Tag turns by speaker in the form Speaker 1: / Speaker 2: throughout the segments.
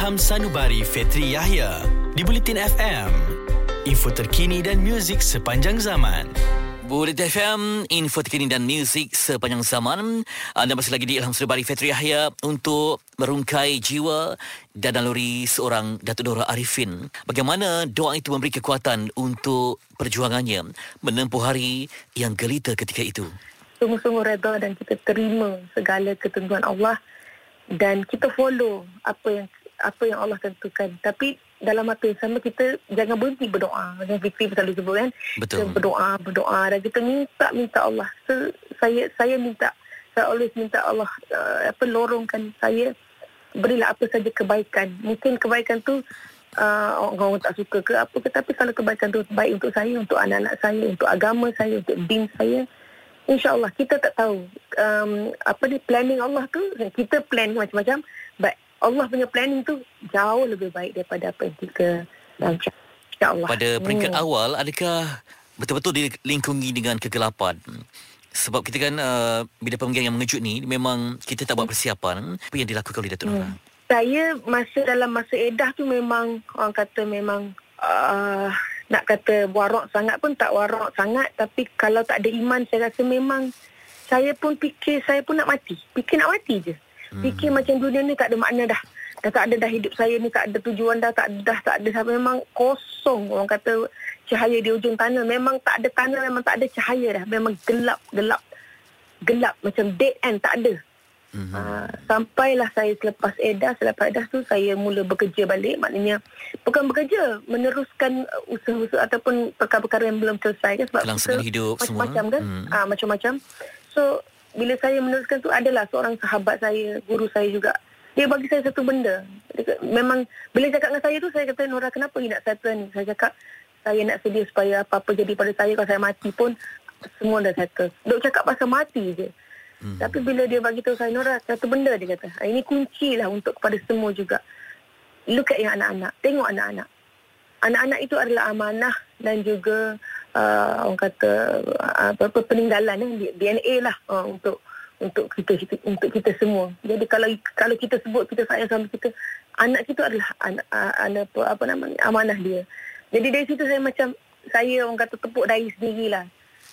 Speaker 1: Ilham Sanubari Fetri Yahya di Bulletin FM. Info terkini dan muzik sepanjang zaman.
Speaker 2: Bullet FM, info terkini dan muzik sepanjang zaman. Anda masih lagi di Ilham Sanubari Fetri Yahya untuk merungkai jiwa dan naluri seorang Datuk Dora Arifin. Bagaimana doa itu memberi kekuatan untuk perjuangannya menempuh hari yang gelita ketika itu.
Speaker 3: Sungguh-sungguh reda dan kita terima segala ketentuan Allah dan kita follow apa yang apa yang Allah tentukan. Tapi dalam masa yang sama kita jangan berhenti berdoa. Macam Fikri selalu sebut kan.
Speaker 2: Betul.
Speaker 3: Kita berdoa, berdoa dan kita minta minta Allah. So, saya saya minta saya always minta Allah uh, apa lorongkan saya berilah apa saja kebaikan. Mungkin kebaikan tu uh, orang, orang tak suka ke apa ke tapi kalau kebaikan tu baik untuk saya, untuk anak-anak saya, untuk agama saya, untuk din saya. InsyaAllah kita tak tahu um, apa ni planning Allah tu kita plan macam-macam but Allah punya planning tu jauh lebih baik daripada apa yang kita rancang. InsyaAllah.
Speaker 2: Pada peringkat
Speaker 3: Hmm.
Speaker 2: awal, adakah betul-betul dilingkungi dengan kegelapan? Sebab kita kan uh, bila pemanggilan yang mengejut ni memang kita tak buat persiapan. Apa yang dilakukan oleh Datuk Nora?
Speaker 3: Saya masa dalam masa edah tu memang orang kata memang uh, nak kata warak sangat pun tak warak sangat tapi kalau tak ada iman saya rasa memang saya pun fikir saya pun nak mati. Fikir nak mati je. Fikir macam dunia ni tak ada makna dah. Dah tak ada dah hidup saya ni tak ada tujuan dah tak ada dah tak ada sampai memang kosong orang kata cahaya di ujung tanah memang tak ada tanah memang tak ada cahaya dah memang gelap gelap gelap macam dead end tak ada. Uh, sampailah saya selepas edah, selepas edah tu saya mula bekerja balik. Maknanya bukan bekerja, meneruskan uh, usaha-usaha ataupun perkara-perkara yang belum selesai kan sebab
Speaker 2: Kelangsungan
Speaker 3: kita
Speaker 2: hidup semua.
Speaker 3: macam-macam kan.
Speaker 2: Hmm.
Speaker 3: Ah macam-macam. So bila saya meneruskan tu adalah seorang sahabat saya, guru saya juga. Dia bagi saya satu benda. Dia, memang bila cakap dengan saya tu saya kata Nora kenapa you nak settle ni? Saya cakap saya nak sedia supaya apa-apa jadi pada saya kalau saya mati pun semua dah settle. Duk cakap pasal mati je. Hmm. Tapi bila dia bagi tahu saya Nora satu benda dia kata. "Ah, Ini kunci lah untuk kepada semua juga. Look at yang anak-anak. Tengok anak-anak. Anak-anak itu adalah amanah dan juga uh, orang kata uh, apa, apa peninggalan eh, DNA lah uh, untuk untuk kita, kita untuk kita semua. Jadi kalau kalau kita sebut kita sayang sama kita, anak kita adalah anak uh, anak apa, apa namanya amanah dia. Jadi dari situ saya macam saya orang kata tepuk dahi sendirilah.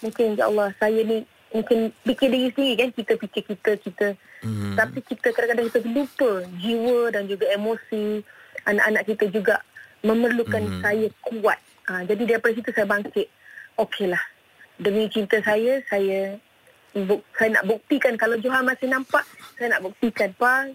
Speaker 3: Mungkin ya Allah saya ni mungkin fikir diri sendiri kan kita fikir kita kita
Speaker 2: Mhm.
Speaker 3: tapi kita kadang-kadang kita lupa jiwa dan juga emosi anak-anak kita juga memerlukan
Speaker 2: Mhm.
Speaker 3: saya kuat. Ha, jadi daripada situ saya bangkit. Okeylah. Demi cinta saya, saya buk, saya nak buktikan kalau Johan masih nampak, saya nak buktikan pa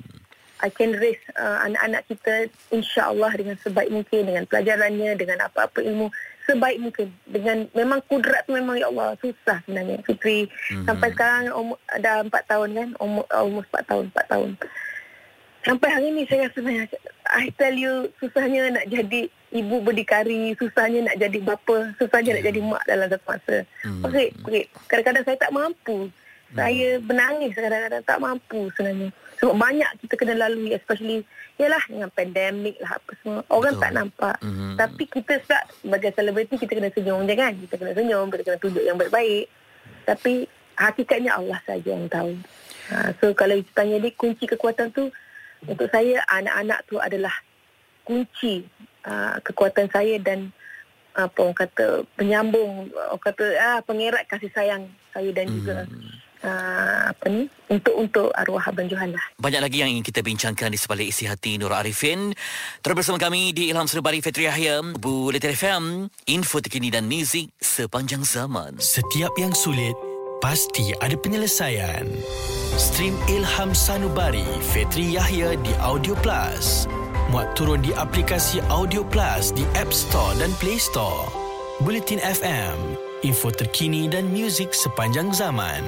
Speaker 3: I can raise uh, anak-anak kita insya-Allah dengan sebaik mungkin dengan pelajarannya, dengan apa-apa ilmu sebaik mungkin. Dengan memang kudrat tu memang ya Allah susah sebenarnya Fitri.
Speaker 2: Mhm.
Speaker 3: Sampai sekarang umur, dah 4 tahun kan, umur umur 4 tahun, 4 tahun. Sampai hari ni saya rasa I tell you susahnya nak jadi ibu berdikari, susahnya nak jadi bapa, susahnya nak jadi mak dalam satu masa.
Speaker 2: Hmm.
Speaker 3: Okey, okey. Kadang-kadang saya tak mampu. Saya menangis kadang-kadang tak mampu sebenarnya. Sebab banyak kita kena lalui especially yalah dengan pandemik lah apa semua. Orang
Speaker 2: Betul.
Speaker 3: tak nampak.
Speaker 2: Mhm.
Speaker 3: Tapi kita sebab sebagai selebriti kita kena senyum je kan. Kita kena senyum, kita kena tunjuk yang baik-baik. Tapi hakikatnya Allah saja yang tahu. Ha, so kalau you tanya dia kunci kekuatan tu untuk saya anak-anak tu adalah kunci uh, kekuatan saya dan apa orang kata penyambung orang kata ah pengerat kasih sayang saya dan juga uh, apa ni untuk untuk arwah abang Johan lah.
Speaker 2: Banyak lagi yang ingin kita bincangkan di sebalik isi hati Nora Arifin. Terus bersama kami di Ilham Sunubari Fetri Yahya, Bulletin FM, info terkini dan muzik sepanjang zaman.
Speaker 1: Setiap yang sulit pasti ada penyelesaian. Stream Ilham Sanubari Fetri Yahya di Audio Plus. Muat turun di aplikasi Audio Plus di App Store dan Play Store. Bulletin FM, info terkini dan muzik sepanjang zaman.